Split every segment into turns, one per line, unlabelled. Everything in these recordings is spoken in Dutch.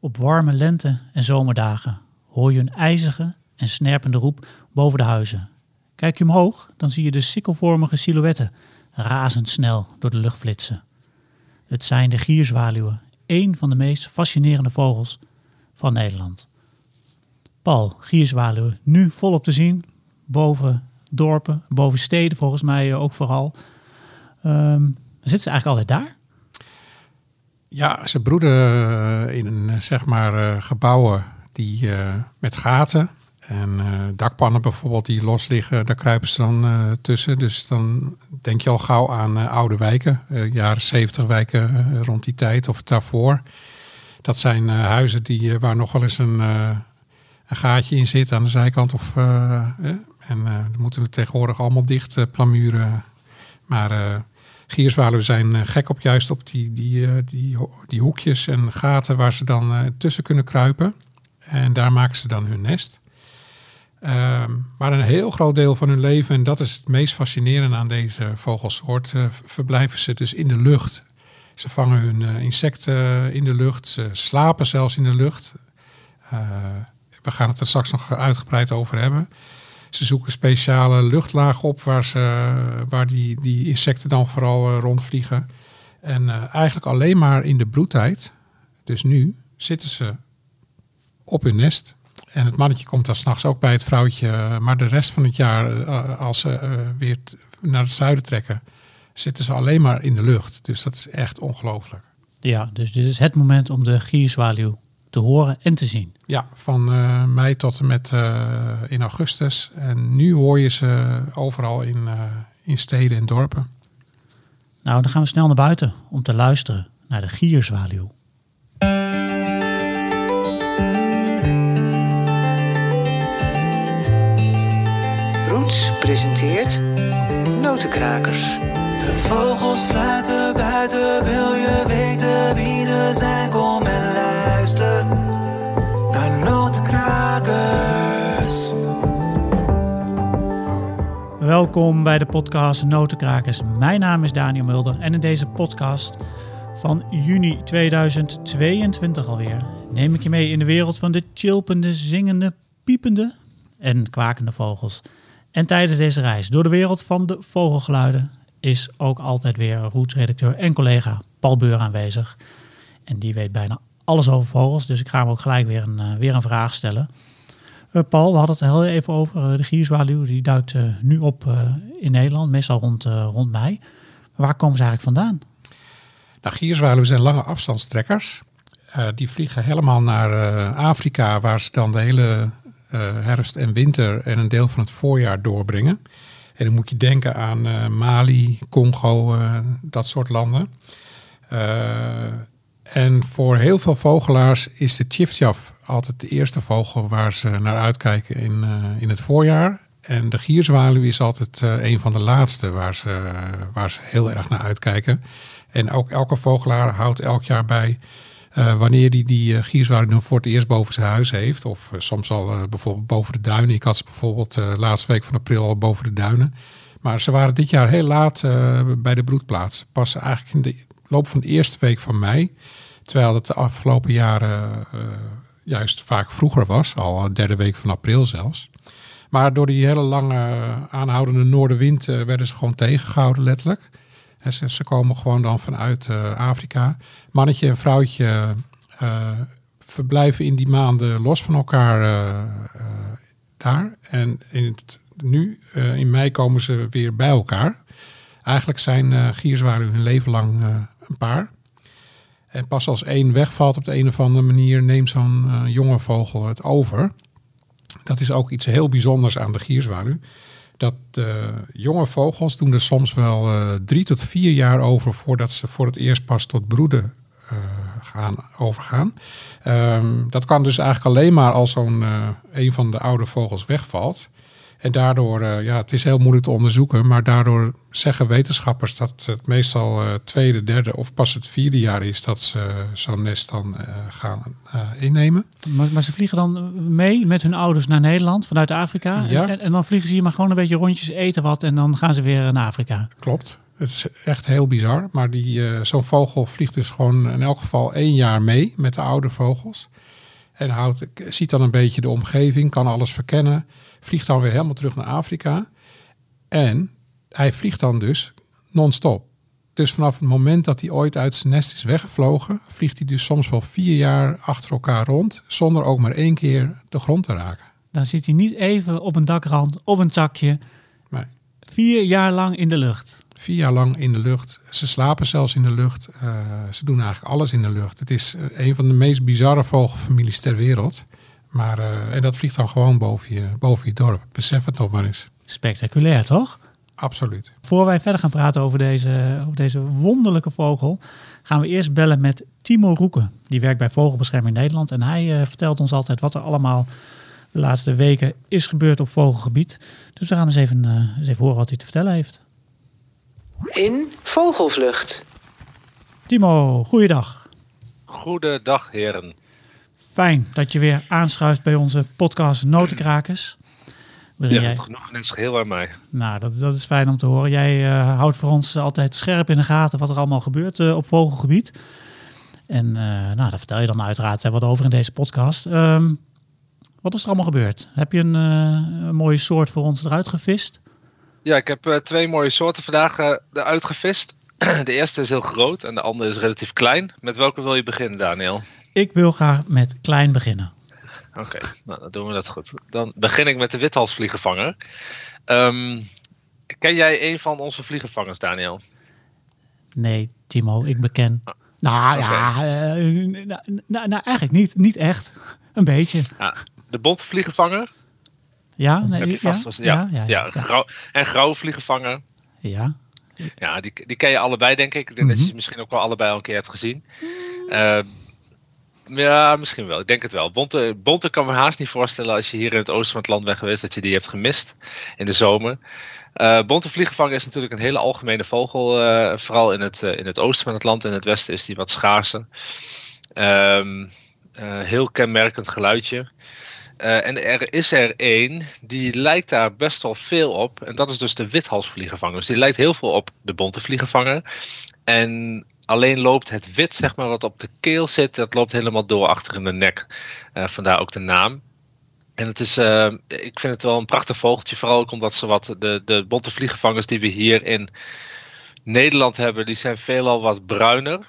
Op warme lente- en zomerdagen hoor je een ijzige en snerpende roep boven de huizen. Kijk je omhoog, dan zie je de sikkelvormige silhouetten razendsnel door de lucht flitsen. Het zijn de gierzwaluwen, één van de meest fascinerende vogels van Nederland. Paul, gierzwaluwen, nu volop te zien, boven dorpen, boven steden volgens mij ook vooral. Ehm, zitten ze eigenlijk altijd daar?
Ja, ze broeden eh, in een, zeg maar, eh, gebouwen die, met gaten. En dakpannen bijvoorbeeld die los liggen, daar kruipen ze dan tussen. Dus dan denk je al gauw aan oude wijken, jaren 70 wijken rond die tijd of daarvoor. Dat zijn huizen die, waar nog wel eens een, een gaatje in zit aan de zijkant. Of, en dan moeten we tegenwoordig allemaal dicht plamuren. Maar Gierzwaluwen zijn eh, gek op juist op die, die, eh, die, die hoekjes en gaten waar ze dan eh, tussen kunnen kruipen. En daar maken ze dan hun nest. Ehm, maar een heel groot deel van hun leven, en dat is het meest fascinerende aan deze vogelsoort, verblijven ze dus in de lucht. Ze vangen hun insecten in de lucht, ze slapen zelfs in de lucht. we gaan het er straks nog uitgebreid over hebben. Ze zoeken speciale luchtlagen op waar, ze, waar die, die insecten dan vooral uh, rondvliegen. En uh, eigenlijk alleen maar in de broedtijd, dus nu, zitten ze op hun nest. En het mannetje komt dan s'nachts ook bij het vrouwtje. Maar de rest van het jaar, als ze weer naar het zuiden trekken, zitten ze alleen maar in de lucht. Dus dat is echt ongelooflijk.
Ja, dus dit is het moment om de gierzwaluw te horen en te zien.
Ja, van uh, mei tot en met uh, in augustus. En nu hoor je ze overal in, uh, in steden en dorpen.
Nou, dan gaan we snel naar buiten om te luisteren naar de gierzwaluw.
Roots presenteert Notenkrakers.
De vogels fluiten buiten, wil je weten wie ze zijn? Kom en luister naar Notenkrakers.
Welkom bij de podcast Notenkrakers. Mijn naam is Daniel Mulder en in deze podcast van juni 2022 alweer neem ik je mee in de wereld van de chilpende, zingende, piepende en kwakende vogels. En tijdens deze reis door de wereld van de vogelgeluiden is ook altijd weer Roots-redacteur en collega Paul Beur aanwezig. En die weet bijna alles over vogels, dus ik ga hem ook gelijk weer een, uh, weer een vraag stellen. Uh, Paul, we hadden het heel even over uh, de gierzwaluw. Die duikt nu op in Nederland, meestal rond, rond mei. Waar komen ze eigenlijk vandaan?
Nou, gierzwaluwen zijn lange afstandstrekkers. die vliegen helemaal naar Afrika, waar ze dan de hele herfst en winter en een deel van het voorjaar doorbrengen. En dan moet je denken aan uh, Mali, Congo, uh, dat soort landen. Uh, en voor heel veel vogelaars is de tjiftjaf altijd de eerste vogel waar ze naar uitkijken in, in het voorjaar. En de gierzwaluw is altijd een van de laatste waar ze, waar ze heel erg naar uitkijken. En ook elke vogelaar houdt elk jaar bij uh, wanneer hij die uh, gierzwaluw voor het eerst boven zijn huis heeft. Of uh, soms al bijvoorbeeld boven de duinen. Ik had ze bijvoorbeeld laatste week van april al boven de duinen. Maar ze waren dit jaar heel laat bij de broedplaats. Pas eigenlijk in de loop van de eerste week van mei. Terwijl het de afgelopen jaren juist vaak vroeger was. Al de derde week van april zelfs. Maar door die hele lange aanhoudende noordenwind werden ze gewoon tegengehouden letterlijk. Ze, komen gewoon dan vanuit uh, Afrika. Mannetje en vrouwtje uh, verblijven in die maanden los van elkaar uh, daar. En in het, nu, in mei, komen ze weer bij elkaar. Eigenlijk zijn uh, gierzwaluwen hun leven lang een paar. En pas als één wegvalt op de een of andere manier, neemt zo'n jonge vogel het over. Dat is ook iets heel bijzonders aan de gierzwaluw dat uh, jonge vogels doen er soms wel uh, drie tot vier jaar over voordat ze voor het eerst pas tot broeden uh, gaan, overgaan. Um, dat kan dus eigenlijk alleen maar als zo'n een van de oude vogels wegvalt. En daardoor, uh, ja, het is heel moeilijk te onderzoeken, maar daardoor zeggen wetenschappers dat het meestal uh, tweede, derde of pas het vierde jaar is dat ze zo'n nest dan uh, gaan innemen.
Maar, maar, ze vliegen dan mee met hun ouders naar Nederland vanuit Afrika.
Ja.
En, en, dan vliegen ze hier maar gewoon een beetje rondjes eten wat en dan gaan ze weer naar Afrika.
Klopt. Het is echt heel bizar. Maar die, eh, zo'n vogel vliegt dus gewoon in elk geval één jaar mee met de oude vogels. En houdt, ziet dan een beetje de omgeving, kan alles verkennen. Vliegt dan weer helemaal terug naar Afrika. En hij vliegt dan dus non-stop. Dus vanaf het moment dat hij ooit uit zijn nest is weggevlogen, vliegt hij dus soms wel vier jaar achter elkaar rond, zonder ook maar één keer de grond te raken.
Dan zit hij niet even op een dakrand, op een takje.
Nee.
Vier jaar lang in de lucht.
Vier jaar lang in de lucht. Ze slapen zelfs in de lucht. Eh, ze doen eigenlijk alles in de lucht. Het is eh, een van de meest bizarre vogelfamilies ter wereld. Maar, eh, en dat vliegt dan gewoon boven je, boven je dorp. Besef het nog maar eens.
Spectaculair, toch?
Absoluut.
Voor wij verder gaan praten over deze, over deze wonderlijke vogel, gaan we eerst bellen met Timo Roeken. Die werkt bij Vogelbescherming Nederland. En hij vertelt ons altijd wat er allemaal de laatste weken is gebeurd op vogelgebied. Dus we gaan eens even, eens even horen wat hij te vertellen heeft.
In Vogelvlucht.
Timo, goeiedag.
Goedendag, heren.
Fijn dat je weer aanschuift bij onze podcast Notenkrakers.
Ja,
jij-
het genoegen is geheel aan mij.
Nou, dat, dat is fijn om te horen. Jij eh, houdt voor ons altijd scherp in de gaten wat er allemaal gebeurt eh, op vogelgebied. En eh, nou, daar vertel je dan uiteraard eh, wat over in deze podcast. Ehm, wat is er allemaal gebeurd? Heb je een, eh, een mooie soort voor ons eruit gevist?
Ja, ik heb eh, twee mooie soorten vandaag eh, eruit gevist. De eerste is heel groot en de andere is relatief klein. Met welke wil je beginnen, Daniel?
Ik wil graag met klein beginnen.
Oké, nou dan doen we dat goed. Dan begin ik met de withalsvliegenvanger. Ehm, ken jij een van onze vliegenvangers, Daniel?
Nee, Timo, ik beken. Nou ja, eh, nou, nou, nou, eigenlijk niet. Niet echt. Een beetje.
Ja, de bonte vliegenvanger?
Ja, nee,
heb je vast
ja,
ja,
ja,
ja,
ja,
grauw- en grauwe vliegenvanger.
ja.
Ja, die, die ken je allebei, denk ik. Ik denk dat je
Mhm.
ze misschien ook wel allebei al een keer hebt gezien. Eh, ja, misschien wel. Ik denk het wel. Bonte, Bonte kan me haast niet voorstellen als je hier in het oosten van het land bent geweest, dat je die hebt gemist in de zomer. Eh bonte vliegenvanger is natuurlijk een hele algemene vogel, eh, vooral in het, eh, in het oosten van het land. In het westen is die wat schaarser. Ehm, eh, heel kenmerkend geluidje. Eh, en er is er één die lijkt daar best wel veel op. En dat is dus de withalsvliegenvanger. Dus die lijkt heel veel op de bonte vliegenvanger. En alleen loopt het wit, zeg maar, wat op de keel zit, dat loopt helemaal door achter in de nek. Eh, vandaar ook de naam. En het is, eh, ik vind het wel een prachtig vogeltje. Vooral ook omdat ze wat, de, de bonte vliegenvangers die we hier in Nederland hebben, die zijn veelal wat bruiner.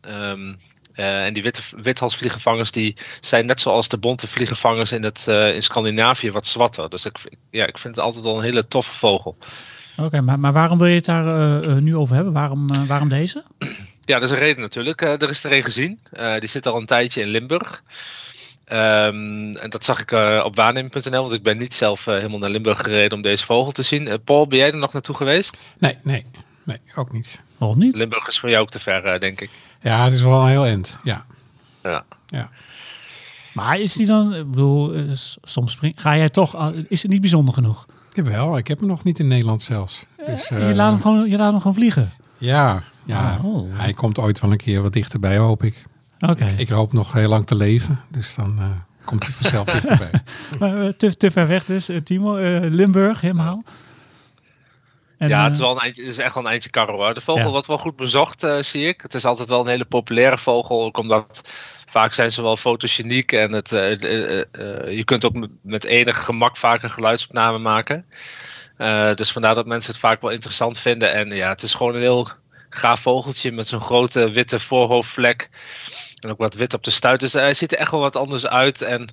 Ehm, eh, en die witte, withalsvliegenvangers die zijn net zoals de bonte vliegenvangers in, het, eh, in Scandinavië wat zwarter. Dus ik, vind- ja, ik vind het altijd wel een hele toffe vogel.
Oké, maar, maar waarom wil je het daar eh, nu over hebben? Waarom, eh, waarom deze?
Ja, dat is een reden natuurlijk. Eh, er is er een gezien. Eh, die zit al een tijdje in Limburg. Ehm, en dat zag ik eh, op waarneming.nl, want ik ben niet zelf helemaal naar Limburg gereden om deze vogel te zien. Paul, ben jij er nog naartoe geweest?
Nee, nee, nee, ook niet.
Waarom niet?
Limburg is voor jou ook te ver, eh, denk ik.
Ja, het is wel een heel eind. Ja,
Ja.
ja.
Maar is die dan, ik bedoel, eh, soms spring, ga jij toch, ah, is het niet bijzonder genoeg?
Jawel, ik heb hem nog niet in Nederland zelfs. Dus,
je,
eh,
laat hem gewoon, je laat hem gewoon vliegen.
Ja, ja.
Oh.
hij komt ooit wel een keer wat dichterbij, hoop ik.
Oké,
Ik hoop nog heel lang te leven, dus dan eh, komt hij vanzelf dichterbij.
maar, eh, te, te ver weg dus, eh, Timo. Eh, Limburg, helemaal. En,
ja,
eh,
het is, wel een eindje, het is echt wel een eindje karren hoor. De vogel
Ja.
wordt wel goed bezocht, eh, zie ik. Het is altijd wel een hele populaire vogel, ook omdat vaak zijn ze wel fotogeniek en het, eh, eh, eh, eh, je kunt ook met, enig gemak vaak een geluidsopname maken. Eh, dus vandaar dat mensen het vaak wel interessant vinden. En ja, het is gewoon een heel gaaf vogeltje met zo'n grote witte voorhoofdvlek. En ook wat wit op de stuit. Dus hij ziet er echt wel wat anders uit. En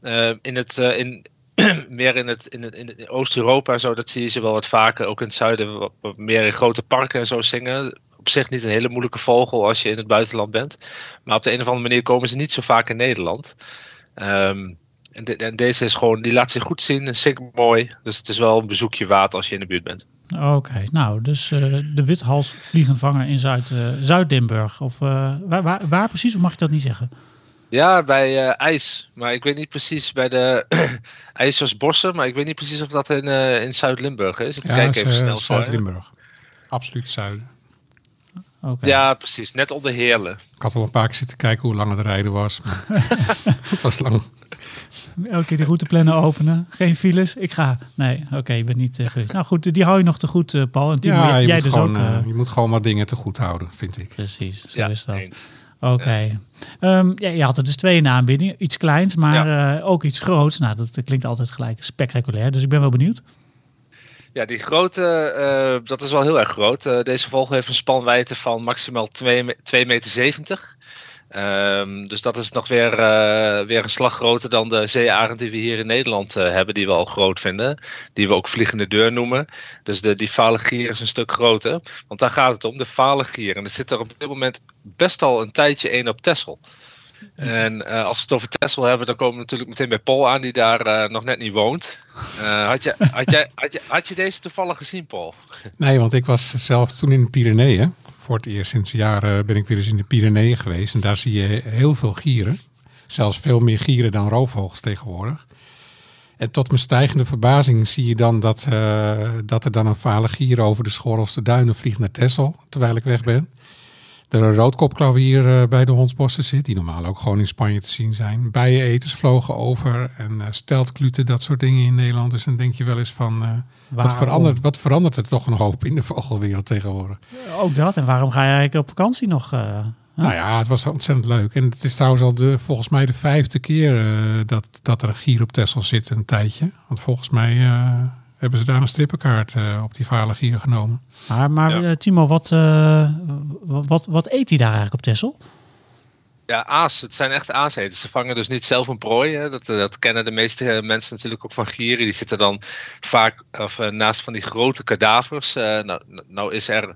eh, in het, eh, in, meer in het, in het, in Oost-Europa en zo, dat zie je ze wel wat vaker. Ook in het zuiden wat, meer in grote parken en zo zingen. Op zich niet een hele moeilijke vogel als je in het buitenland bent. Maar op de een of andere manier komen ze niet zo vaak in Nederland. Ehm, en, en deze is gewoon, die laat zich goed zien, zingt mooi. Dus het is wel een bezoekje waard als je in de buurt bent.
Oké, nou, dus eh, de withalsvliegenvanger in Zuid, eh, Zuid-Limburg. Of eh, waar, waar, waar precies, of mag je dat niet zeggen?
Ja, bij eh, IJs. Maar ik weet niet precies bij de IJzersbossen. Maar ik weet niet precies of dat in, eh, in Zuid-Limburg is. Ik
Ja,
kijk even
eh,
snel.
Zuid-Limburg. Absoluut zuiden.
Oké.
Ja, precies. Net onder Heerlen.
Ik had al een paar keer zitten kijken hoe lang het rijden was. Maar het was lang.
Elke keer die routeplannen openen. Geen files. Ik ga. Nee, oké, je bent niet uh, geweest. Nou goed, die hou je nog te goed, Paul. En Timo,
Ja,
jij
je,
jij
moet
dus
gewoon,
ook.
je moet gewoon wat dingen te goed houden, vind ik.
precies, zo
Ja,
is dat.
eens.
Oké. Ehm, ja, je had er dus twee in de aanbieding. Iets kleins, maar eh, ook iets groots. Nou, dat klinkt altijd gelijk spectaculair. Dus ik ben wel benieuwd.
Ja, die grote, eh, dat is wel heel erg groot. Eh, deze vogel heeft een spanwijdte van maximaal 2,70 meter. Ehm, dus dat is nog weer, eh, weer een slag groter dan de zeearend die we hier in Nederland eh, hebben, die we al groot vinden. Die we ook vliegende deur noemen. Dus de, die vale gier is een stuk groter. Want daar gaat het om, de vale gier. En er zit er op dit moment best al een tijdje één op Texel. En eh, als we het over Texel hebben, dan komen we natuurlijk meteen bij Paul aan, die daar nog net niet woont. Had, je, had, jij, had, je, had je deze toevallig gezien, Paul?
Nee, want ik was zelf toen in de Pyreneeën. Voor het eerst sinds jaren ben ik weer eens in de Pyreneeën geweest. En daar zie je heel veel gieren. Zelfs veel meer gieren dan roofvogels tegenwoordig. En tot mijn stijgende verbazing zie je dan dat, eh, dat er dan een vale gier over de Schorrelse duinen vliegt naar Texel, terwijl ik weg ben. Er een roodkopklavier eh, bij de Hondsbossen zit, die normaal ook gewoon in Spanje te zien zijn. Bijeneters vlogen over en eh steltkluten, dat soort dingen in Nederland. Dus dan denk je wel eens van, eh, wat, verandert, wat verandert er toch een hoop in de vogelwereld tegenwoordig?
Ook dat. En waarom ga je eigenlijk op vakantie nog?
Nou ja, het was ontzettend leuk. En het is trouwens al de, volgens mij de vijfde keer dat, dat er een gier op Texel zit een tijdje. Want volgens mij hebben ze daar een strippenkaart eh, op die vale gier genomen.
Maar, maar
Ja.
eh, Timo, wat, eh, wat, wat eet hij daar eigenlijk op Texel?
Ja, aas. Het zijn echt aaseters. Ze vangen dus niet zelf een prooi. Hè. Dat, dat kennen de meeste mensen natuurlijk ook van gieren. Die zitten dan vaak of, naast van die grote kadavers. Eh, nou, nou is er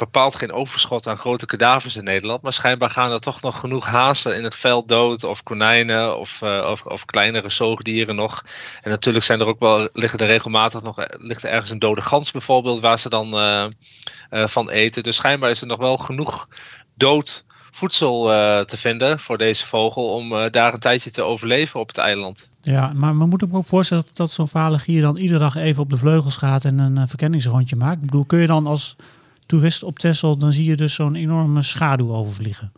bepaald geen overschot aan grote kadavers in Nederland. Maar schijnbaar gaan er toch nog genoeg hazen in het veld dood. Of konijnen of, eh, of, of kleinere zoogdieren nog. En natuurlijk zijn er ook wel, liggen er regelmatig nog, eh, ligt er ergens een dode gans bijvoorbeeld. Waar ze dan eh, van eten. Dus schijnbaar is er nog wel genoeg dood voedsel te vinden voor deze vogel om daar een tijdje te overleven op het eiland.
Ja, maar we moeten ook voorstellen dat, zo'n vale gier dan iedere dag even op de vleugels gaat en een verkenningsrondje maakt. Ik bedoel, kun je dan als toerist op Texel, dan zie je dus zo'n enorme schaduw overvliegen.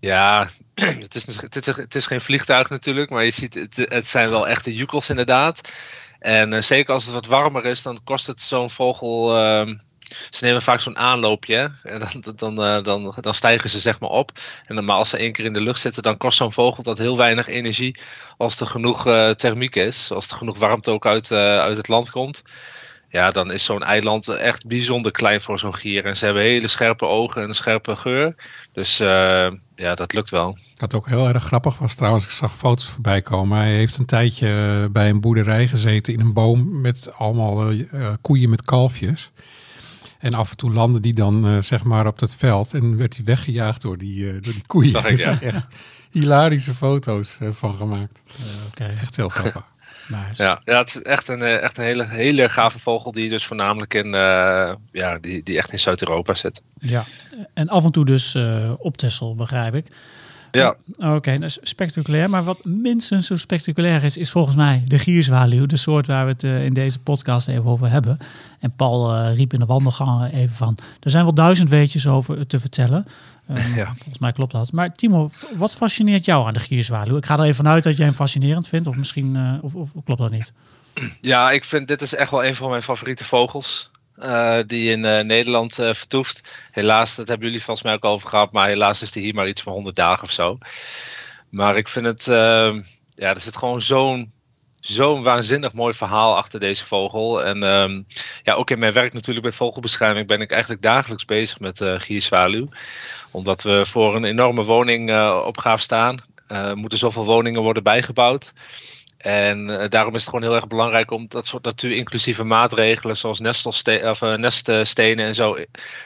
Ja, het is, het, is, het is geen vliegtuig natuurlijk, maar je ziet, het, het zijn wel echte jukkels inderdaad. En eh, zeker als het wat warmer is, dan kost het zo'n vogel. ehm, ze nemen vaak zo'n aanloopje en dan, dan, eh, dan, dan stijgen ze zeg maar op. En dan, maar als ze één keer in de lucht zitten, dan kost zo'n vogel dat heel weinig energie als er genoeg eh, thermiek is. Als er genoeg warmte ook uit, uit het land komt. Ja, dan is zo'n eiland echt bijzonder klein voor zo'n gier. En ze hebben hele scherpe ogen en een scherpe geur. Dus eh, ja, dat lukt wel.
Wat ook heel erg grappig was trouwens, ik zag foto's voorbij komen. Hij heeft een tijdje eh, bij een boerderij gezeten in een boom met allemaal eh, koeien met kalfjes. En af en toe landde die dan eh, zeg maar op dat veld en werd hij weggejaagd door die, eh, door die koeien. Er
ik,
zijn
ja.
echt hilarische foto's van gemaakt.
Oké,
Echt heel grappig.
Nice.
Ja, ja het is echt een, eh, echt een hele, hele gave vogel die dus voornamelijk in, eh, ja, die, die echt in Zuid-Europa zit.
Ja. En af en toe dus eh, op Texel, begrijp ik.
Ja,
Oké, dat is spectaculair. Maar wat minstens zo spectaculair is, is volgens mij de gierzwaluw. De soort waar we het in deze podcast even over hebben. En Paul riep in de wandelgangen even van... Er zijn wel duizend weetjes over te vertellen. Ehm,
Ja.
Volgens mij klopt dat. Maar Timo, wat fascineert jou aan de gierzwaluw? Ik ga er even vanuit dat jij hem fascinerend vindt. Of misschien eh, of, of klopt dat niet?
ja, ik vind dit is echt wel een van mijn favoriete vogels. eh, die in eh, Nederland vertoeft. Helaas, dat hebben jullie volgens mij ook al over gehad. Maar helaas is die hier maar iets van 100 dagen of zo. Maar ik vind het, eh, ja, er zit gewoon zo'n zo'n waanzinnig mooi verhaal achter deze vogel. En ehm, ja, ook in mijn werk natuurlijk met vogelbescherming ben ik eigenlijk dagelijks bezig met eh gierzwaluw. Omdat we voor een enorme woningopgave staan. Eh moeten zoveel woningen worden bijgebouwd. En eh, daarom is het gewoon heel erg belangrijk om dat soort natuurinclusieve maatregelen, zoals nestelste of, eh, neststenen en zo,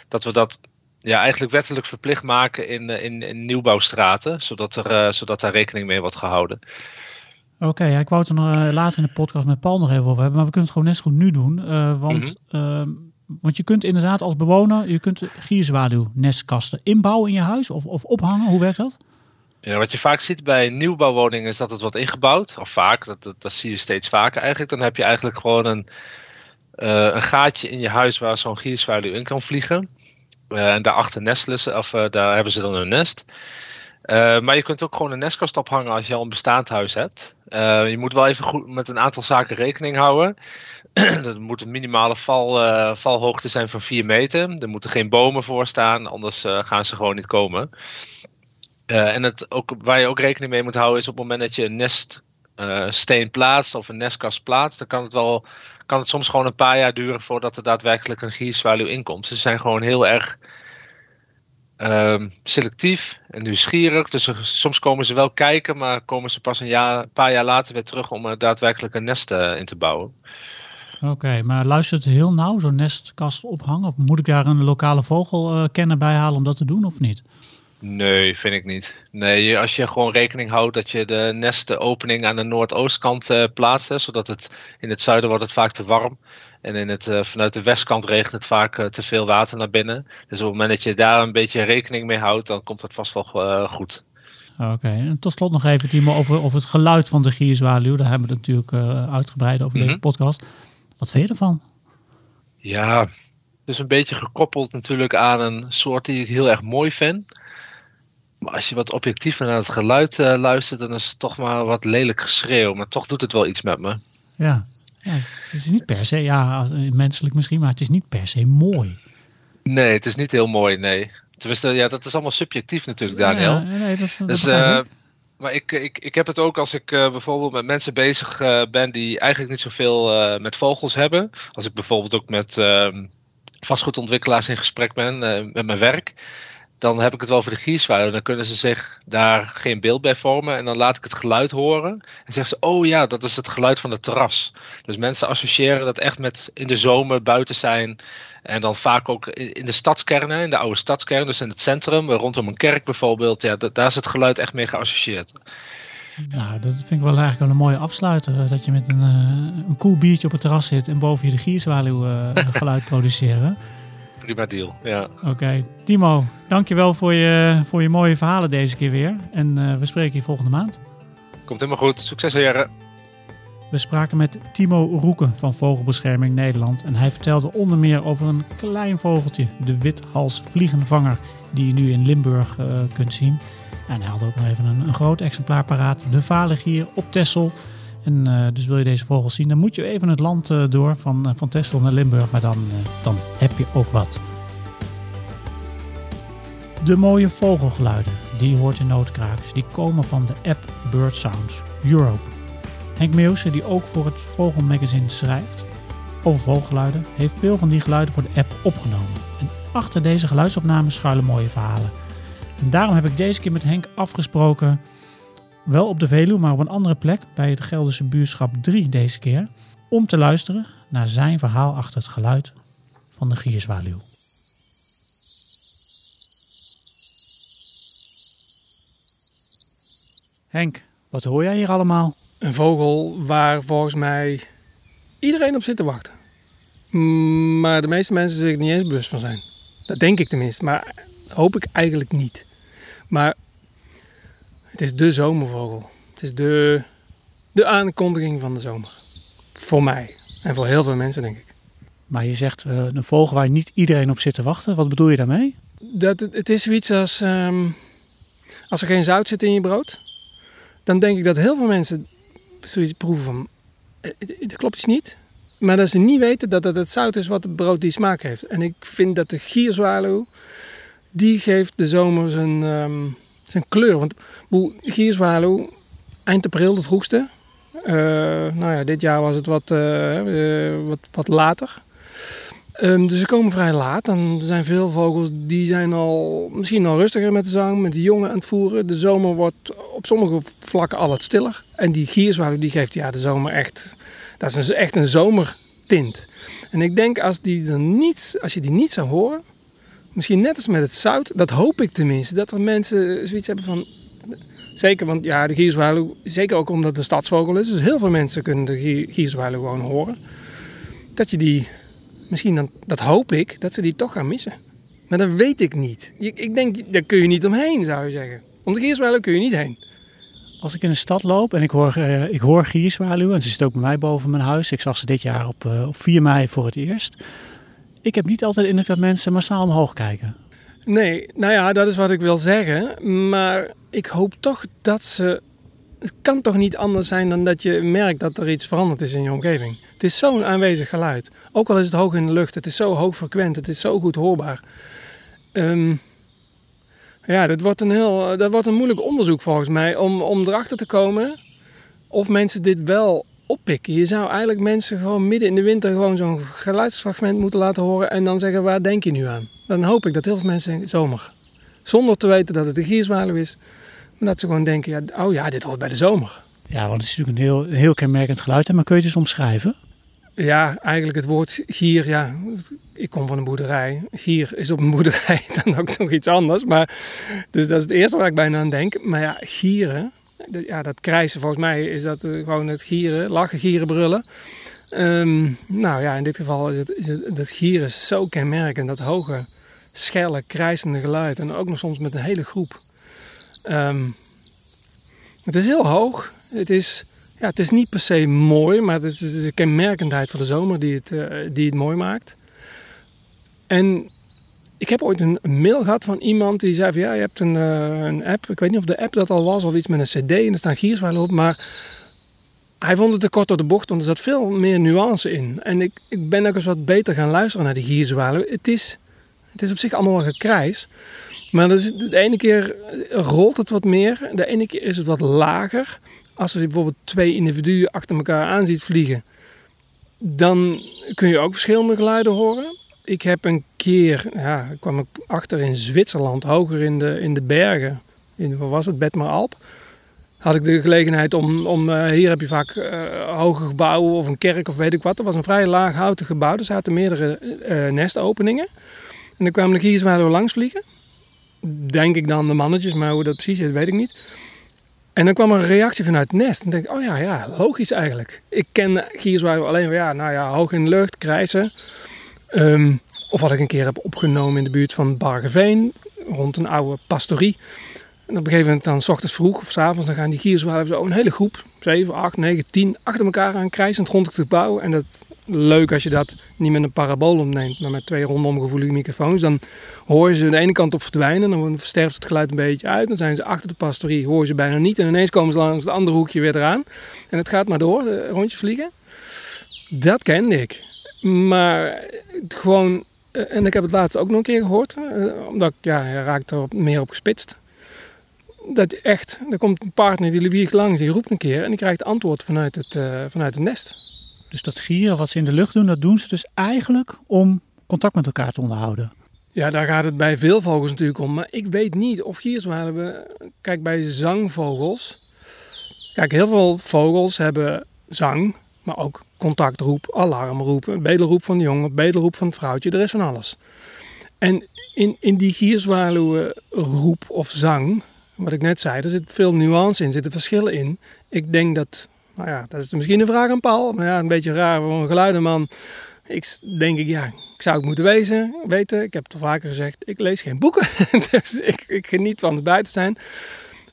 dat we dat ja, eigenlijk wettelijk verplicht maken in, eh, in, in nieuwbouwstraten, zodat, er, eh, zodat daar rekening mee wordt gehouden.
Oké, ja, ik wou het er nog, eh, later in de podcast met Paul nog even over hebben. Maar we kunnen het gewoon net zo goed nu doen. eh, want, ehm, want je kunt inderdaad als bewoner, je kunt gierzwaluw nestkasten inbouwen in je huis of, of ophangen. Hoe werkt dat?
Ja, wat je vaak ziet bij nieuwbouwwoningen is dat het wordt ingebouwd. Of vaak, dat, dat, dat zie je steeds vaker eigenlijk. Dan heb je eigenlijk gewoon een, eh, een gaatje in je huis waar zo'n gierzwaluw in kan vliegen. Eh, en daarachter nestelen ze, of eh, daar hebben ze dan hun nest. Maar je kunt ook gewoon een nestkast ophangen als je al een bestaand huis hebt. Je moet wel even goed met een aantal zaken rekening houden. er moet een minimale val, eh, valhoogte zijn van 4 meter. Er moeten geen bomen voor staan, anders eh, gaan ze gewoon niet komen. Eh, en het ook, waar je ook rekening mee moet houden is op het moment dat je een neststeen plaatst of een nestkast plaatst, dan kan het, wel, kan het soms gewoon een paar jaar duren voordat er daadwerkelijk een gierzwaluw inkomt. Ze zijn gewoon heel erg ehm, selectief en nieuwsgierig. Dus soms komen ze wel kijken, maar komen ze pas een jaar, paar jaar later weer terug om er daadwerkelijk een nest in te bouwen.
Oké, maar luistert het heel nauw, zo'n nestkast ophangen? Of moet ik daar een lokale vogelkenner bij halen om dat te doen of niet?
Nee, vind ik niet. Nee, als je gewoon rekening houdt dat je de nestenopening aan de noordoostkant eh plaatst, hè, zodat het in het zuiden wordt het vaak te warm. En in het, eh, vanuit de westkant regent het vaak eh, te veel water naar binnen. Dus op het moment dat je daar een beetje rekening mee houdt, dan komt dat vast wel eh, goed.
Oké, en tot slot nog even Timo over, over het geluid van de gierzwaluw. Daar hebben we het natuurlijk eh, uitgebreid over deze
Mhm.
podcast. Wat vind je ervan?
Ja, het is een beetje gekoppeld natuurlijk aan een soort die ik heel erg mooi vind. Maar als je wat objectiever naar het geluid eh, luistert, dan is het toch maar wat lelijk geschreeuw. Maar toch doet het wel iets met me.
Ja. ja, het is niet per se, ja, menselijk misschien, maar het is niet per se mooi.
Nee, het is niet heel mooi, nee. Tenminste, ja, dat is allemaal subjectief natuurlijk, Daniel.
Ja, nee, dat, is-
Dus. Eh, maar ik, ik, ik heb het ook als ik eh, bijvoorbeeld met mensen bezig eh, ben die eigenlijk niet zoveel eh met vogels hebben. Als ik bijvoorbeeld ook met ehm, vastgoedontwikkelaars in gesprek ben eh, met mijn werk. Dan heb ik het wel over de gierzwaluw. Dan kunnen ze zich daar geen beeld bij vormen. En dan laat ik het geluid horen. En zeggen ze, oh ja, dat is het geluid van het terras. Dus mensen associëren dat echt met in de zomer buiten zijn. En dan vaak ook in de stadskernen, in de oude stadskern, dus in het centrum, rondom een kerk bijvoorbeeld. Ja, da- daar is het geluid echt mee geassocieerd.
Nou, dat vind ik wel eigenlijk wel een mooie afsluiter. Dat je met een, eh, een koel biertje op het terras zit en boven je de gierzwaluw eh, geluid produceren.
Prima deal. Ja.
Oké, Timo, dankjewel voor je, voor je mooie verhalen deze keer weer. En eh, we spreken je volgende maand.
Komt helemaal goed. Succes, heren.
We spraken met Timo Roeken van Vogelbescherming Nederland. En hij vertelde onder meer over een klein vogeltje, de withalsvliegenvanger, die je nu in Limburg eh, kunt zien. En hij had ook nog even een, een groot exemplaar paraat, de valighier op Texel. En eh, dus wil je deze vogels zien, dan moet je even het land eh, door van, eh, van Texel naar Limburg. Maar dan, dan heb je ook wat. De mooie vogelgeluiden die hoort in noodkrakers, die komen van de app Bird Sounds Europe. Henk Meeuwse, die ook voor het Vogelmagazine schrijft over vogelgeluiden, heeft veel van die geluiden voor de app opgenomen. En achter deze geluidsopnames schuilen mooie verhalen. En daarom heb ik deze keer met Henk afgesproken, wel op de Veluwe, maar op een andere plek, bij het Gelderse buurschap 3 deze keer, om te luisteren naar zijn verhaal achter het geluid van de gierzwaluw. Henk, wat hoor jij hier allemaal?
Een vogel waar volgens mij iedereen op zit te wachten. Mm, Maar de meeste mensen zich niet eens bewust van zijn. Dat denk ik tenminste, maar hoop ik eigenlijk niet. Maar het is de zomervogel. Het is de, de aankondiging van de zomer. Voor mij en voor heel veel mensen, denk ik.
Maar je zegt eh, een vogel waar niet iedereen op zit te wachten. Wat bedoel je daarmee?
Dat, het, is zoiets als ehm, als er geen zout zit in je brood, dan denk ik dat heel veel mensen zoiets proeven van eh, eh, dat klopt iets niet. Maar dat ze niet weten dat het het zout is wat het brood die smaak heeft. En ik vind dat de gierzwaluw, die geeft de zomer zijn, ehm, zijn kleur. Want boel, gierzwaluw, eind april de vroegste. Eh, nou ja, dit jaar was het wat, eh, eh, wat, wat later. Ehm, dus ze komen vrij laat. Dan zijn veel vogels die zijn al misschien al rustiger met de zang, met de jongen aan het voeren. De zomer wordt op sommige vlakken al wat stiller. En die gierzwaluw die geeft ja, de zomer echt, dat is een, echt een zomertint. En ik denk als, die er niet, als je die niet zou horen, misschien net als met het zout, dat hoop ik tenminste, dat er mensen zoiets hebben van... Zeker, want ja, de gierzwaluw, zeker ook omdat het een stadsvogel is, dus heel veel mensen kunnen de gier- gierzwaluw gewoon horen. Dat je die misschien dan, dat hoop ik, dat ze die toch gaan missen. Maar dat weet ik niet. Ik denk, daar kun je niet omheen, zou je zeggen. Om de gierzwaluw kun je niet heen.
Als ik in de stad loop en ik hoor, eh, ik hoor gierzwaluw, en ze zit ook bij mij boven mijn huis. Ik zag ze dit jaar op, eh, op 4 mei voor het eerst. ik heb niet altijd de indruk dat mensen massaal omhoog kijken.
Nee, nou ja, dat is wat ik wil zeggen. Maar ik hoop toch dat ze. Het kan toch niet anders zijn dan dat je merkt dat er iets veranderd is in je omgeving. Het is zo'n aanwezig geluid. Ook al is het hoog in de lucht, het is zo hoog frequent, het is zo goed hoorbaar. Ehm, ja, dat wordt, een heel, dat wordt een moeilijk onderzoek volgens mij om, om erachter te komen of mensen dit wel oppikken. Je zou eigenlijk mensen gewoon midden in de winter gewoon zo'n geluidsfragment moeten laten horen en dan zeggen waar denk je nu aan? Dan hoop ik dat heel veel mensen denken zomer. Zonder te weten dat het de gierzwaluw is. Maar dat ze gewoon denken, ja, oh ja, dit hoort bij de zomer.
Ja, want het is natuurlijk een heel, een heel kenmerkend geluid. Maar kun je het eens omschrijven?
Ja, eigenlijk het woord gier, ja, ik kom van een boerderij. Gier is op een boerderij dan ook nog iets anders. Maar, dus dat is het eerste waar ik bijna aan denk. Maar ja, gieren, ja, dat krijsen volgens mij is dat eh, gewoon het gieren, lachen, gieren, brullen. Ehm, nou ja, in dit geval is het, is het dat gieren zo kenmerkend, dat hoge, schelle, krijsende geluid. En ook nog soms met een hele groep. Ehm, het is heel hoog. Het is, ja, het is niet per se mooi, maar het is, een kenmerkendheid van de zomer die het, eh, die het mooi maakt. En ik heb ooit een een mail gehad van iemand die zei ja, je hebt een, eh, een app. Ik weet niet of de app dat al was of iets met een cd en er staan gierzwalen op. Maar hij vond het te kort door de bocht, want er zat veel meer nuance in. En ik, ik ben ook eens wat beter gaan luisteren naar die gierzwalen. Het is, het is op zich allemaal wel gekrijs. Maar is, de ene keer rolt het wat meer, de ene keer is het wat lager. Als je bijvoorbeeld twee individuen achter elkaar aan ziet vliegen, dan kun je ook verschillende geluiden horen. Ik heb een keer, ja, kwam ik achter in Zwitserland, hoger in de, in de bergen, in, wat was het, Alp. Had ik de gelegenheid om, om eh, hier heb je vaak eh, hoge gebouwen of een kerk of weet ik wat. Er was een vrij laag houten gebouw, er zaten meerdere eh, nestopeningen. En dan kwamen de gierzwaluwen langs vliegen. Denk ik dan de mannetjes, maar hoe dat precies is, weet ik niet. En dan kwam er een reactie vanuit het nest. En denk ik, oh ja, ja, logisch eigenlijk. Ik ken gierzwaluwen alleen maar, ja, nou ja, hoog in de lucht, krijsen. Ehm, of wat ik een keer heb opgenomen in de buurt van Bargeveen, rond een oude pastorie. En op een gegeven moment dan, s ochtends vroeg of s avonds, dan gaan die gierzwaluwen zo een hele groep, 7, 8, 9, 10, achter elkaar aan krijsend rond het gebouw. En dat leuk als je dat niet met een parabool opneemt, maar met twee rondom gevoelige microfoons. Dan hoor je ze de ene kant op verdwijnen, dan versterft het geluid een beetje uit. Dan zijn ze achter de pastorie, hoor je ze bijna niet. En ineens komen ze langs het andere hoekje weer eraan. En het gaat maar door, de rondjes vliegen. Dat kende ik. Maar gewoon, eh, en ik heb het laatst ook nog een keer gehoord, eh, omdat ik, ja, je raakt er meer op gespitst. Dat echt, er komt een partner die vliegt langs, die roept een keer en die krijgt antwoord vanuit het, eh, vanuit het nest.
Dus dat gieren wat ze in de lucht doen, dat doen ze dus eigenlijk om contact met elkaar te onderhouden.
Ja, daar gaat het bij veel vogels natuurlijk om. Maar ik weet niet of gierzwalen... Kijk, bij zangvogels... Kijk, heel veel vogels hebben zang, maar ook contactroep, alarmroep, bedelroep van de jongen, bedelroep van het vrouwtje. Er is van alles. En in, in die gierzwaluwenroep of zang, wat ik net zei, er zit veel nuance in, zitten verschillen in. Ik denk dat, nou ja, dat is misschien een vraag aan Paul, maar ja, een beetje raar voor een geluidenman. Ik denk ik, ja, ik zou het moeten wezen, weten. Ik heb het al vaker gezegd, ik lees geen boeken. dus ik, ik geniet van het buiten zijn.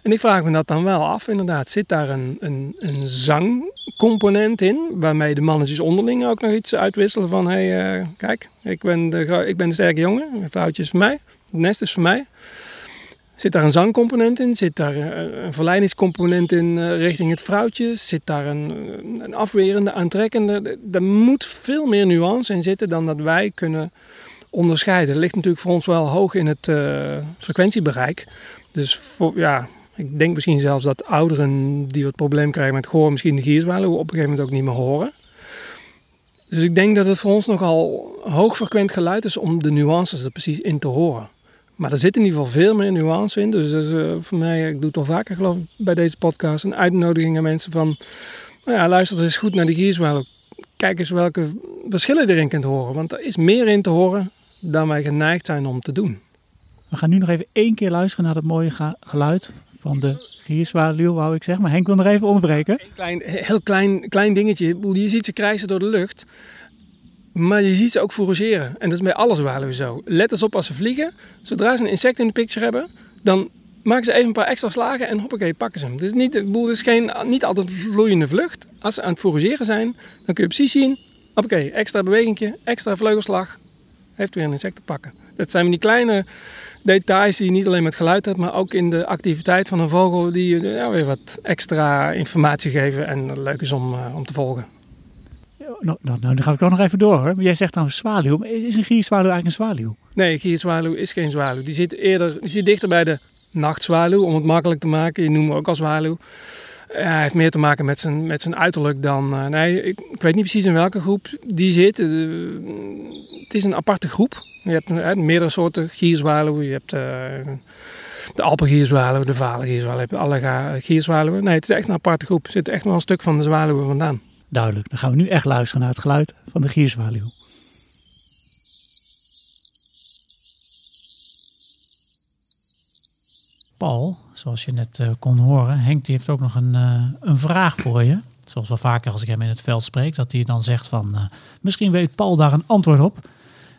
En ik vraag me dat dan wel af, inderdaad. Zit daar een, een, een zangcomponent in, waarmee de mannetjes onderling ook nog iets uitwisselen van... hé, hey, eh, kijk, ik ben, de, ik ben de sterke jongen, een vrouwtje is voor mij, het nest is voor mij. Zit daar een zangcomponent in? Zit daar eh, een verleidingscomponent in eh, richting het vrouwtje? Zit daar een, een afwerende, aantrekkende? Er moet veel meer nuance in zitten dan dat wij kunnen onderscheiden. Dat ligt natuurlijk voor ons wel hoog in het eh, frequentiebereik. Dus voor, ja, ik denk misschien zelfs dat ouderen die wat probleem krijgen met gehoor, misschien de gierzwaluw op een gegeven moment ook niet meer horen. Dus ik denk dat het voor ons nogal hoogfrequent geluid is om de nuances er precies in te horen. Maar er zit in ieder geval veel meer nuance in. Dus is eh, voor mij, ik doe het al vaker geloof ik bij deze podcast, een uitnodiging aan mensen van, nou ja, luister er eens goed naar die gierzwaluw. Kijk eens welke verschillen je erin kunt horen. Want er is meer in te horen dan wij geneigd zijn om te doen.
We gaan nu nog even één keer luisteren naar dat mooie geluid van de gierzwaluw, wou ik zeggen. Maar Henk wil nog even onderbreken.
Klein, heel klein, klein dingetje. Je ziet ze krijsen door de lucht. Maar je ziet ze ook fourageren. En dat is bij alle zwaluwen zo. Let eens op als ze vliegen. Zodra ze een insect in de picture hebben, dan maken ze even een paar extra slagen en hoppakee, pakken ze hem. Is niet, het is geen, niet altijd vloeiende vlucht. Als ze aan het fourageren zijn, dan kun je precies zien, hoppakee, extra bewegingje, extra vleugelslag. heeft weer een insect te pakken. Dat zijn die kleine details die je niet alleen met geluid hebt, maar ook in de activiteit van een vogel die je ja, weer wat extra informatie geven en leuk is om, eh, om te volgen.
Nou, nou, nou, dan ga ik ook nog even door hoor. Maar jij zegt dan zwaluw. Maar is een gierzwaluw eigenlijk een zwaluw?
Nee, gierzwaluw is geen zwaluw. Die zit eerder die zit dichter bij de nachtzwaluw, om het makkelijk te maken. Je noemt hem ook al zwaluw. Ja, hij heeft meer te maken met zijn, met zijn uiterlijk dan... eh, nee, ik, weet niet precies in welke groep die zit. Eh, het is een aparte groep. Je hebt eh, meerdere soorten gierzwaluwen. Je hebt eh, de alpengierzwaluw, de valengierzwaluw. Alle gierzwaluwen. Nee, het is echt een aparte groep. Er zit echt wel een stuk van de zwaluwen vandaan.
Duidelijk. Dan gaan we nu echt luisteren naar het geluid van de gierzwaluw. Paul, zoals je net eh, kon horen, Henk heeft ook nog een, eh, een vraag voor je. Zoals wel vaker als ik hem in het veld spreek, dat hij dan zegt van... eh, misschien weet Paul daar een antwoord op.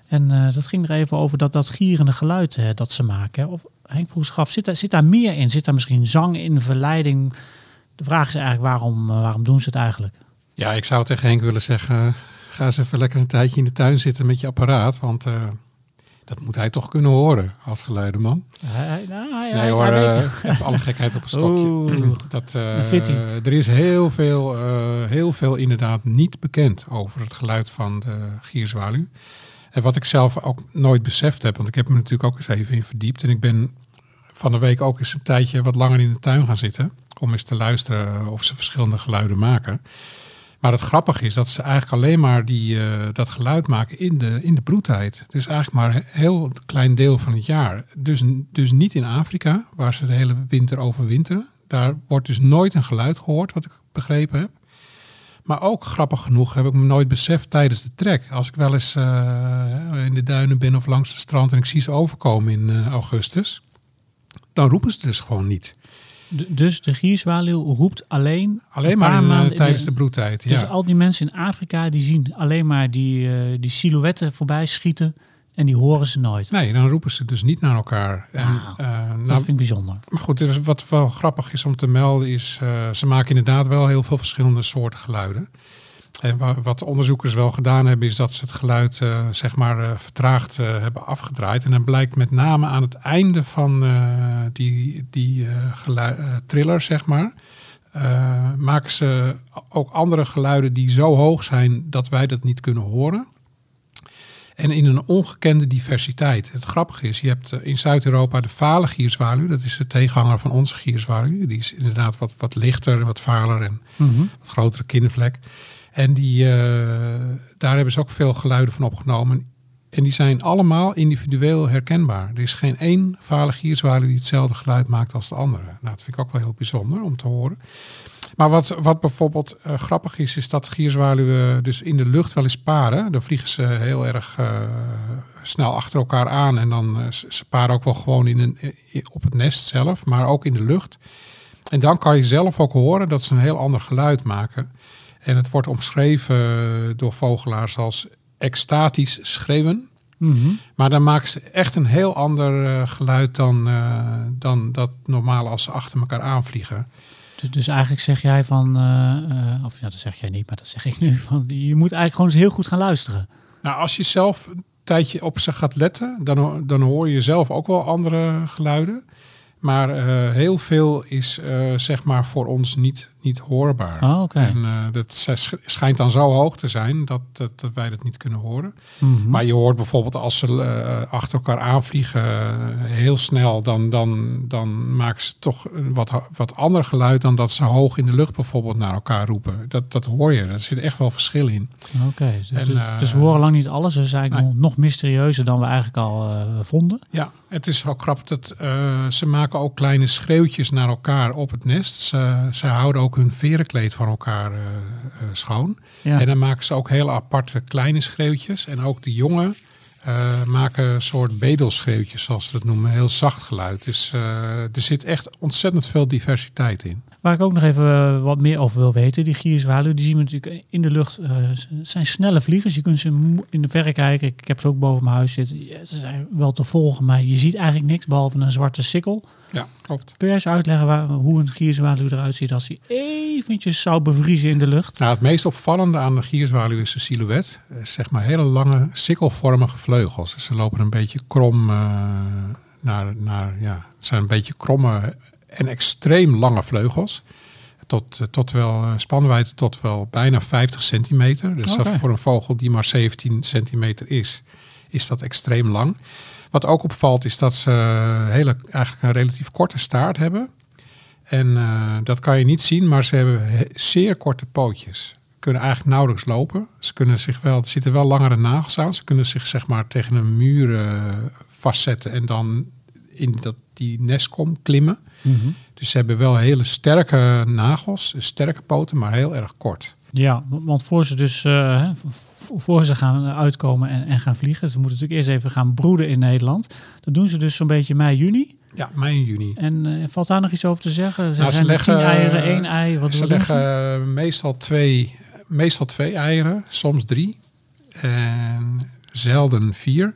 En dat ging er even over dat, dat gierende geluid dat ze maken. Of Henk vroeg zich af, zit daar, zit daar meer in? Zit daar misschien zang in, verleiding? De vraag is eigenlijk, waarom, waarom doen ze het eigenlijk?
Ja, ik zou tegen Henk willen zeggen, ga eens even lekker een tijdje in de tuin zitten met je apparaat. Want eh, dat moet hij toch kunnen horen als.
Hij- hij- nou, hij-
Nee hoor,
hij
eh, even alle gekheid op een stokje.
Oeh.
Dat, eh, er is heel veel, heel veel inderdaad niet bekend over het geluid van de gierzwaluw. En wat ik zelf ook nooit beseft heb, want ik heb me natuurlijk ook eens even in verdiept. En ik ben van de week ook eens een tijdje wat langer in de tuin gaan zitten. Om eens te luisteren of ze verschillende geluiden maken. Maar het grappige is dat ze eigenlijk alleen maar die, eh, dat geluid maken in de, in de broedtijd. Het is eigenlijk maar een heel klein deel van het jaar. Dus, dus niet in Afrika, waar ze de hele winter overwinteren. Daar wordt dus nooit een geluid gehoord, wat ik begrepen heb. Maar ook grappig genoeg heb ik me nooit beseft tijdens de trek. Als ik wel eens eh, in de duinen ben of langs het strand en ik zie ze overkomen in eh, augustus. Dan roepen ze dus gewoon niet.
Dus de gierzwaluw roept alleen
Alleen
een
maar in, eh,
maanden
tijdens de broedtijd.
Dus
Ja.
al die mensen in Afrika die zien alleen maar die, eh, die silhouetten voorbij schieten en die horen ze nooit.
Nee, dan roepen ze dus niet naar elkaar. En,
Wauw.
eh,
dat
nou,
vind ik bijzonder.
maar goed, dus wat wel grappig is om te melden is, eh, ze maken inderdaad wel heel veel verschillende soorten geluiden. En wa- wat onderzoekers wel gedaan hebben, is dat ze het geluid eh, zeg maar eh, vertraagd eh, hebben afgedraaid. En dan blijkt met name aan het einde van die, die triller, zeg maar, maken ze ook andere geluiden die zo hoog zijn dat wij dat niet kunnen horen. En in een ongekende diversiteit. Het grappige is, je hebt in Zuid-Europa de vale gierzwaluw. Dat is de tegenhanger van onze gierzwaluw. Die is inderdaad wat, wat lichter en wat valer en
Mhm.
wat grotere kindervlek. En die, eh, daar hebben ze ook veel geluiden van opgenomen. En die zijn allemaal individueel herkenbaar. Er is geen één vale die hetzelfde geluid maakt als de andere. Nou, dat vind ik ook wel heel bijzonder om te horen. Maar wat, wat bijvoorbeeld eh, grappig is, is dat gierzwaluwen dus in de lucht wel eens paren. Dan vliegen ze heel erg eh, snel achter elkaar aan. En dan ze, paren ook wel gewoon in een, op het nest zelf, maar ook in de lucht. En dan kan je zelf ook horen dat ze een heel ander geluid maken. En het wordt omschreven door vogelaars als extatisch schreeuwen.
Mhm.
Maar dan maken ze echt een heel ander eh, geluid dan, eh, dan dat normaal als ze achter elkaar aanvliegen.
Dus, dus eigenlijk zeg jij van, eh, of ja, dat zeg jij niet, maar dat zeg ik nu, van, je moet eigenlijk gewoon eens heel goed gaan luisteren.
Nou, als je zelf een tijdje op ze gaat letten, dan, dan hoor je zelf ook wel andere geluiden. Maar heel veel is zeg maar voor ons niet, niet hoorbaar.
Oh, oké.
En eh, dat sch- schijnt dan zo hoog te zijn dat, dat, dat wij dat niet kunnen horen.
Mhm.
Maar je hoort bijvoorbeeld als ze eh, achter elkaar aanvliegen eh, heel snel, dan, dan, dan maken ze toch een wat, wat ander geluid dan dat ze hoog in de lucht bijvoorbeeld naar elkaar roepen. Dat, dat hoor je. Er zit echt wel verschil in.
Oké, dus,
En,
dus- dus we horen lang niet alles. Dus eigenlijk
nee.
nog, mysterieuzer dan we eigenlijk al vonden.
Ja, het is ook grappig dat ze maken ook kleine schreeuwtjes naar elkaar op het nest. Ze, ze houden ook hun verenkleed van elkaar eh, eh, schoon.
Ja.
En dan maken ze ook hele aparte kleine schreeuwtjes. En ook de jongen eh, maken een soort bedelschreeuwtjes, zoals ze dat noemen. Heel zacht geluid. Dus er zit echt ontzettend veel diversiteit in.
Waar ik ook nog even wat meer over wil weten, die gierzwaluwen, die zien we natuurlijk in de lucht. zijn snelle vliegers. Je kunt ze in de verre kijken. Ik heb ze ook boven mijn huis zitten. Ja, Ze zijn wel te volgen, maar je ziet eigenlijk niks behalve een zwarte sikkel.
Ja, klopt.
Kun jij eens uitleggen waar, hoe een gierzwaluw eruit ziet als hij eventjes zou bevriezen in de lucht?
Nou, het meest opvallende aan de gierzwaluw is de silhouet. Zeg maar hele lange, sikkelvormige vleugels. Dus ze lopen een beetje krom eh, naar, naar, ja, het zijn een beetje kromme en extreem lange vleugels. Tot, eh, tot wel eh, spanwijdte tot wel bijna 50 centimeter. Dus dat voor een vogel die maar 17 centimeter is, is dat extreem lang. Wat ook opvalt is dat ze hele, eigenlijk een relatief korte staart hebben. En eh, dat kan je niet zien, maar ze hebben he- zeer korte pootjes. Kunnen eigenlijk nauwelijks lopen. Ze kunnen zich wel, er zitten wel langere nagels aan. Ze kunnen zich zeg maar tegen een muur eh, vastzetten en dan in dat, die nestkom klimmen. Dus ze hebben wel hele sterke nagels, sterke poten, maar heel erg kort.
Ja, want voor ze dus eh, v- voor ze gaan uitkomen en, en gaan vliegen, ze moeten natuurlijk eerst even gaan broeden in Nederland. Dat doen ze dus zo'n beetje mei, juni.
Ja, mei en juni.
En eh, valt daar nog iets over te zeggen? Ze
Nou, ze leggen,
tien eieren,
eh,
één ei. Wat
ze leggen eh, meestal twee, meestal twee eieren, soms drie. En zelden vier.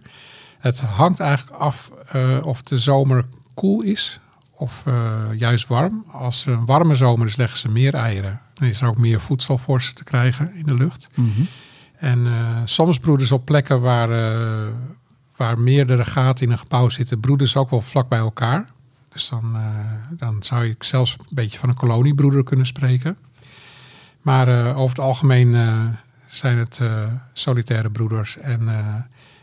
Het hangt eigenlijk af eh, of de zomer koel is of eh, juist warm. Als er een warme zomer is, leggen ze meer eieren. Dan is er ook meer voedsel voor ze te krijgen in de lucht.
Mhm.
En eh, soms broeden ze op plekken waar, eh, waar meerdere gaten in een gebouw zitten, broeden ze ook wel vlak bij elkaar. Dus dan, eh, dan zou je zelfs een beetje van een koloniebroeder kunnen spreken. Maar over het algemeen zijn het solitaire broeders. En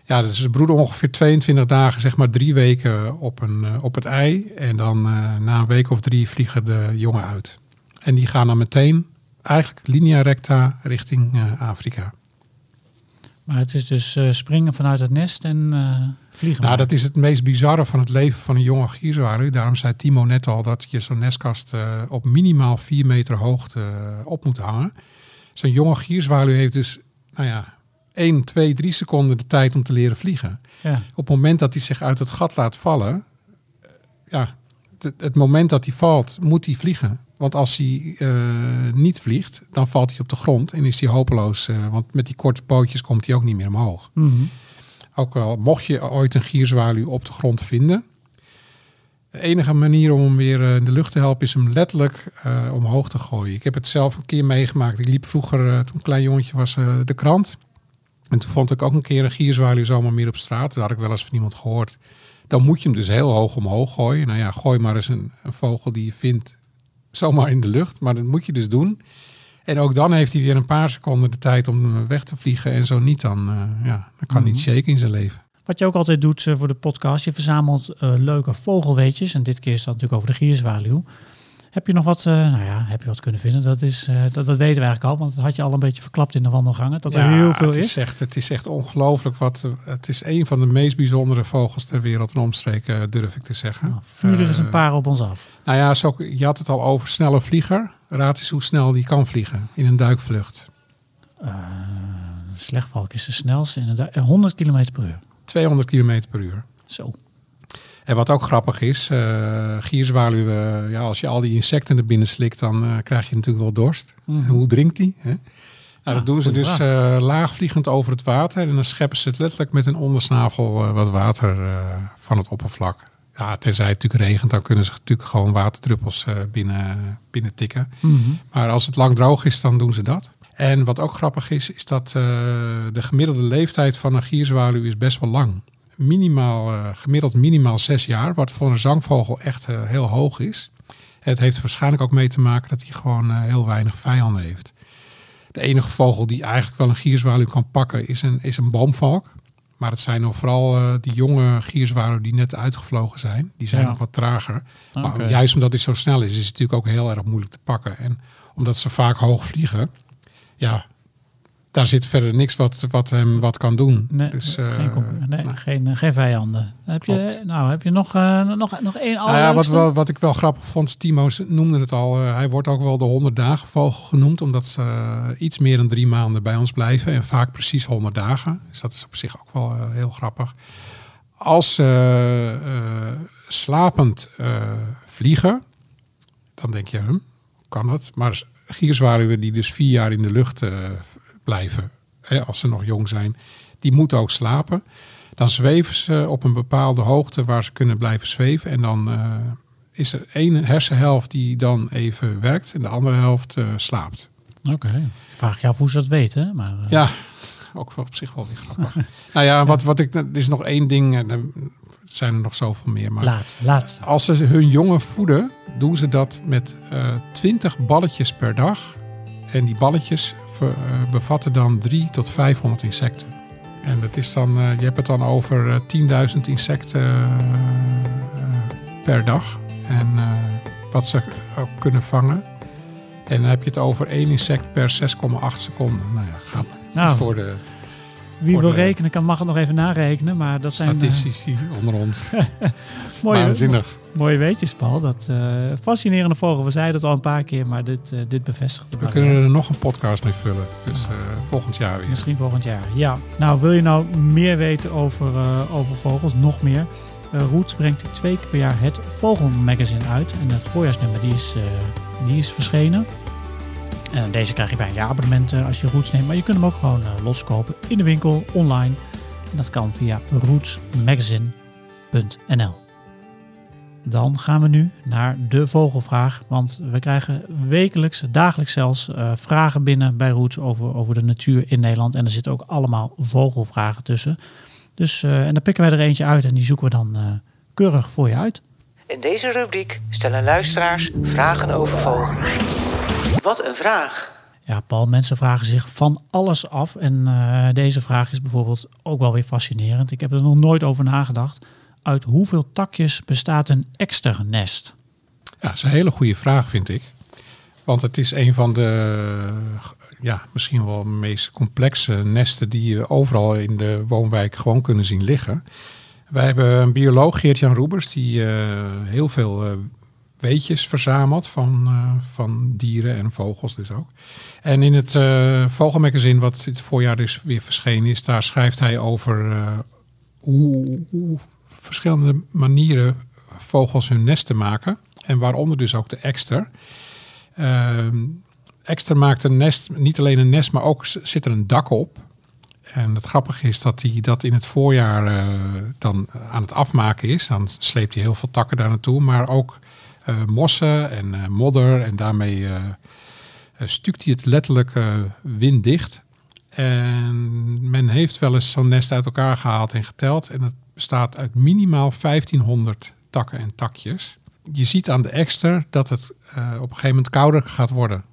ja, dus ze broeden ongeveer 22 dagen, zeg maar drie weken op, een, op het ei. En dan na een week of drie vliegen de jongen uit. En die gaan dan meteen eigenlijk linea recta richting eh, Afrika.
Maar het is dus eh, springen vanuit het nest en eh, vliegen.
Nou,
maar.
dat is het meest bizarre van het leven van een jonge gierzwaluw. Daarom zei Timo net al dat je zo'n nestkast op minimaal 4 meter hoogte op moet hangen. Zo'n jonge gierzwaluw heeft dus, nou ja, 1, 2, 3 seconden de tijd om te leren vliegen.
Ja.
Op het moment dat hij zich uit het gat laat vallen, ja, het, het moment dat hij valt, moet hij vliegen. Want als hij eh, niet vliegt, dan valt hij op de grond en is hij hopeloos. eh, want met die korte pootjes komt hij ook niet meer omhoog.
Mhm.
Ook wel, mocht je ooit een gierzwaluw op de grond vinden. De enige manier om hem weer eh, in de lucht te helpen is hem letterlijk omhoog te gooien. Ik heb het zelf een keer meegemaakt. Ik liep vroeger, toen ik een klein jongetje was, de krant. En toen vond ik ook een keer een gierzwaluw zomaar meer op straat. Dat had ik wel eens van iemand gehoord. Dan moet je hem dus heel hoog omhoog gooien. Nou ja, gooi maar eens een, een vogel die je vindt zomaar in de lucht. Maar dat moet je dus doen. En ook dan heeft hij weer een paar seconden de tijd om weg te vliegen. En zo niet, dan, eh, ja, dan kan hij niet shaken in zijn leven.
Wat je ook altijd doet eh, voor de podcast, je verzamelt eh, leuke vogelweetjes. En dit keer is dat natuurlijk over de gierzwaluw. Heb je nog wat, eh, nou ja, heb je wat kunnen vinden? Dat, is, eh, dat, dat weten we eigenlijk al, want dat had je al een beetje verklapt in de wandelgangen. Dat er heel veel
het
is.
is. Echt, het is echt ongelooflijk. Wat, het is een van de meest bijzondere vogels ter wereld en omstreken, eh, durf ik te zeggen.
Nou, vuur er eens een paar op ons af.
Nou ja, zo, je had het al over snelle vlieger. Raad eens hoe snel die kan vliegen in een duikvlucht.
Slechtvalk is de snelste, inderdaad. Eh, 100 km per uur.
200 km per uur.
Zo.
En wat ook grappig is, eh gierzwaluwen, ja, als je al die insecten er binnen slikt, dan eh, krijg je natuurlijk wel dorst.
Mhm.
En hoe drinkt die? Hè? Nou,
Ja,
dat doen ze dus eh, laagvliegend over het water. En dan scheppen ze het letterlijk met een ondersnavel wat water van het oppervlak. Ja, tenzij het natuurlijk regent, dan kunnen ze natuurlijk gewoon waterdruppels binnen, binnen tikken.
Mhm.
Maar als het lang droog is, dan doen ze dat. En wat ook grappig is, is dat de gemiddelde leeftijd van een gierzwaluw is best wel lang. Minimaal, eh, gemiddeld minimaal zes jaar, wat voor een zangvogel echt eh, heel hoog is. Het heeft waarschijnlijk ook mee te maken dat hij gewoon eh, heel weinig vijanden heeft. De enige vogel die eigenlijk wel een gierzwaluw kan pakken is een, is een boomvalk. Maar het zijn nog vooral die jonge gierzwaluwen die net uitgevlogen zijn. Die zijn
Ja.
nog wat trager. Maar juist omdat hij zo snel is, is het natuurlijk ook heel erg moeilijk te pakken. En omdat ze vaak hoog vliegen, ja, daar zit verder niks wat, wat hem wat kan doen.
Nee,
dus, eh,
geen, concur- nee,
nou,
geen, eh, geen vijanden. Heb je, nou, heb je nog, eh, nog, nog één
nou ja, wat, wel, wat ik wel grappig vond, Timo noemde het al. eh, hij wordt ook wel de 100 dagen vogel genoemd, omdat ze eh, iets meer dan drie maanden bij ons blijven. En vaak precies 100 dagen. Dus dat is op zich ook wel eh, heel grappig. Als ze eh, slapend eh, vliegen, dan denk je, hm, kan dat. Maar gierzwaluwen die dus vier jaar in de lucht eh, blijven, hè, als ze nog jong zijn, die moeten ook slapen. Dan zweven ze op een bepaalde hoogte waar ze kunnen blijven zweven. En dan eh, is er één hersenhelft die dan even werkt en de andere helft eh, slaapt.
Oké. Vraag je af hoe ze dat weten, maar... eh,
Ja, ook op zich wel weer grappig. nou ja, wat, wat ik, er is nog één ding, en er zijn er nog zoveel meer. Maar
Laatste, laatste.
als ze hun jongen voeden, doen ze dat met 20 balletjes per dag. En die balletjes eh, bevatten dan 3 tot 500 insecten. En dat is dan, eh, je hebt het dan over eh, 10.000 insecten eh, per dag. En wat ze ook kunnen vangen. En dan heb je het over één insect per 6,8 seconden. Nou ja, gaat
Nou,
voor de
wie wil
de-
rekenen kan mag het nog even narekenen, maar dat zijn eh,
statistici onder ons.
mooie,
Waanzinnig.
mooie weetjes, Paul. Dat eh, fascinerende vogel. We zeiden het al een paar keer, maar dit, eh, dit bevestigt het
We kunnen er nog een podcast mee vullen. Dus eh, volgend jaar weer.
Misschien volgend jaar. Ja. Nou, wil je nou meer weten over, eh, over vogels? Nog meer? Eh Roots brengt twee keer per jaar het Vogelmagazine uit. En het voorjaarsnummer die is, eh, die is verschenen. En deze krijg je bij een jaarabonnement eh, als je Roots neemt. Maar je kunt hem ook gewoon eh, loskopen in de winkel, online. En dat kan via rootsmagazine.nl. Dan gaan we nu naar de vogelvraag. Want we krijgen wekelijks, dagelijks zelfs, eh, vragen binnen bij Roots over, over de natuur in Nederland. En er zitten ook allemaal vogelvragen tussen. Dus, eh, en dan pikken wij er eentje uit en die zoeken we dan keurig voor je uit.
In deze rubriek stellen luisteraars vragen over vogels. Wat een vraag!
Ja, Paul, mensen vragen zich van alles af. En eh, deze vraag is bijvoorbeeld ook wel weer fascinerend. Ik heb er nog nooit over nagedacht. Uit hoeveel takjes bestaat een eksternest?
Ja, dat is een hele goede vraag, vind ik. Want het is een van de ja, misschien wel meest complexe nesten die je overal in de woonwijk gewoon kunnen zien liggen. Wij hebben een bioloog, Geert-Jan Roebers, die eh, heel veel eh, weetjes verzamelt van, eh, van dieren en vogels dus ook. En in het eh Vogelmagazine, wat dit voorjaar dus weer verschenen is, daar schrijft hij over eh, hoe, verschillende manieren vogels hun nesten maken. En waaronder dus ook de ekster. Ehm ekster maakt een nest, niet alleen een nest, maar ook zit er een dak op. En het grappige is dat hij dat in het voorjaar dan aan het afmaken is. Dan sleept hij heel veel takken daar naartoe. Maar ook mossen en eh, modder. En daarmee eh, eh, stukt hij het letterlijk eh, winddicht. En men heeft wel eens zo'n nest uit elkaar gehaald en geteld. En het bestaat uit minimaal 1500 takken en takjes. Je ziet aan de ekster dat het eh, op een gegeven moment kouder gaat worden.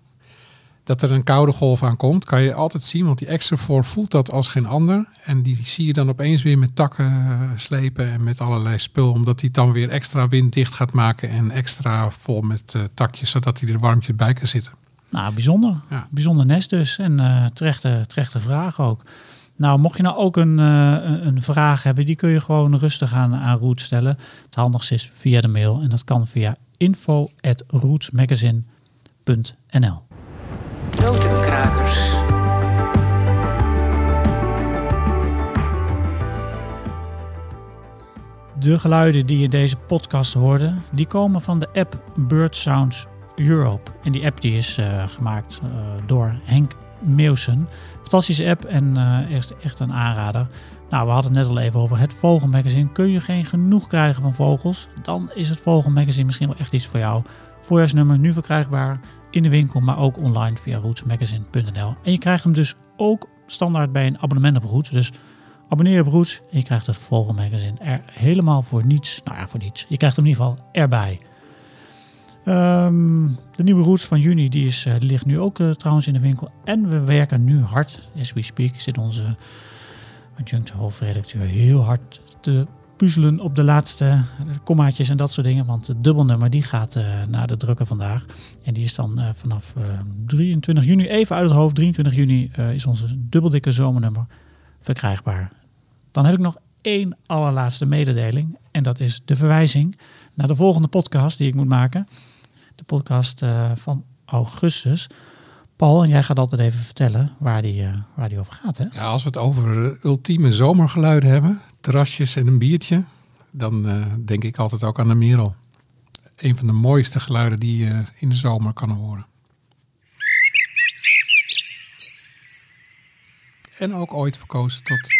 Dat er een koude golf aan komt, kan je altijd zien. Want die ekster voor voelt dat als geen ander. En die zie je dan opeens weer met takken eh, slepen en met allerlei spul. Omdat hij dan weer extra winddicht gaat maken en extra vol met eh, takjes. Zodat hij er warmpjes bij kan zitten.
Nou, bijzonder.
Ja.
Bijzonder nest dus. En eh terechte, terechte vraag ook. Nou, mocht je nou ook een, een- vraag hebben, die kun je gewoon rustig aan, aan Roots stellen. Het handigste is via de mail en dat kan via info.rootsmagazine.nl
Notenkrakers.
De geluiden die je deze podcast hoorde, die komen van de app Bird Sounds Europe. En die app die is eh, gemaakt eh, door Henk Meeuwsen. Fantastische app en eh echt, echt een aanrader. Nou, we hadden het net al even over het Vogelmagazine. Kun je geen genoeg krijgen van vogels? Dan is het Vogelmagazine misschien wel echt iets voor jou. Voorjaarsnummer nu verkrijgbaar in de winkel, maar ook online via rootsmagazine.nl. En je krijgt hem dus ook standaard bij een abonnement op Roots. Dus Abonneer op Roots en je krijgt het Vogelmagazine er helemaal voor niets. Nou ja, voor niets. Je krijgt hem in ieder geval erbij. Ehm, de nieuwe Roots van juni die is, eh, ligt nu ook eh, trouwens in de winkel. En we werken nu hard, as we speak, zit onze adjunct hoofdredacteur heel hard te op de laatste kommaatjes en dat soort dingen. Want het dubbelnummer die gaat eh, naar de drukker vandaag. En die is dan eh, vanaf eh, 23 juni, even uit het hoofd, 23 juni eh, is onze dubbeldikke zomernummer verkrijgbaar. Dan heb ik nog één allerlaatste mededeling. En dat is de verwijzing naar de volgende podcast die ik moet maken. De podcast eh, van augustus. Paul, en jij gaat altijd even vertellen waar die, eh, waar die over gaat. Hè?
Ja, als we het over eh, ultieme zomergeluiden hebben, terrasjes en een biertje, dan eh, denk ik altijd ook aan de merel. Een van de mooiste geluiden die je in de zomer kan horen. En ook ooit verkozen tot het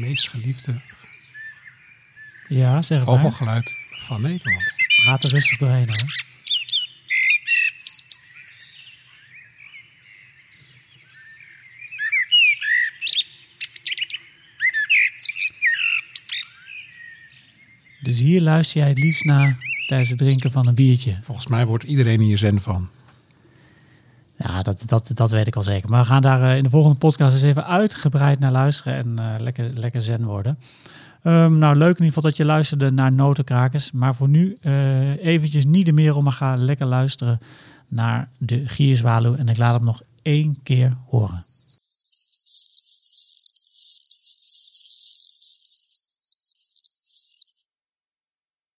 meest geliefde
ja, zeg
vogelgeluid van Nederland.
Praat er rustig doorheen hoor. Dus hier luister jij het liefst naar tijdens het drinken van een biertje.
Volgens mij wordt iedereen hier zen van.
Ja, dat, dat, dat weet ik al zeker. Maar we gaan daar eh, in de volgende podcast eens even uitgebreid naar luisteren en eh, lekker, lekker zen worden. Ehm, nou, leuk in ieder geval dat je luisterde naar Notenkrakers. Maar voor nu eh eventjes niet de meer om, maar ga lekker luisteren naar de Gierzwaluw. En ik laat hem nog één keer horen.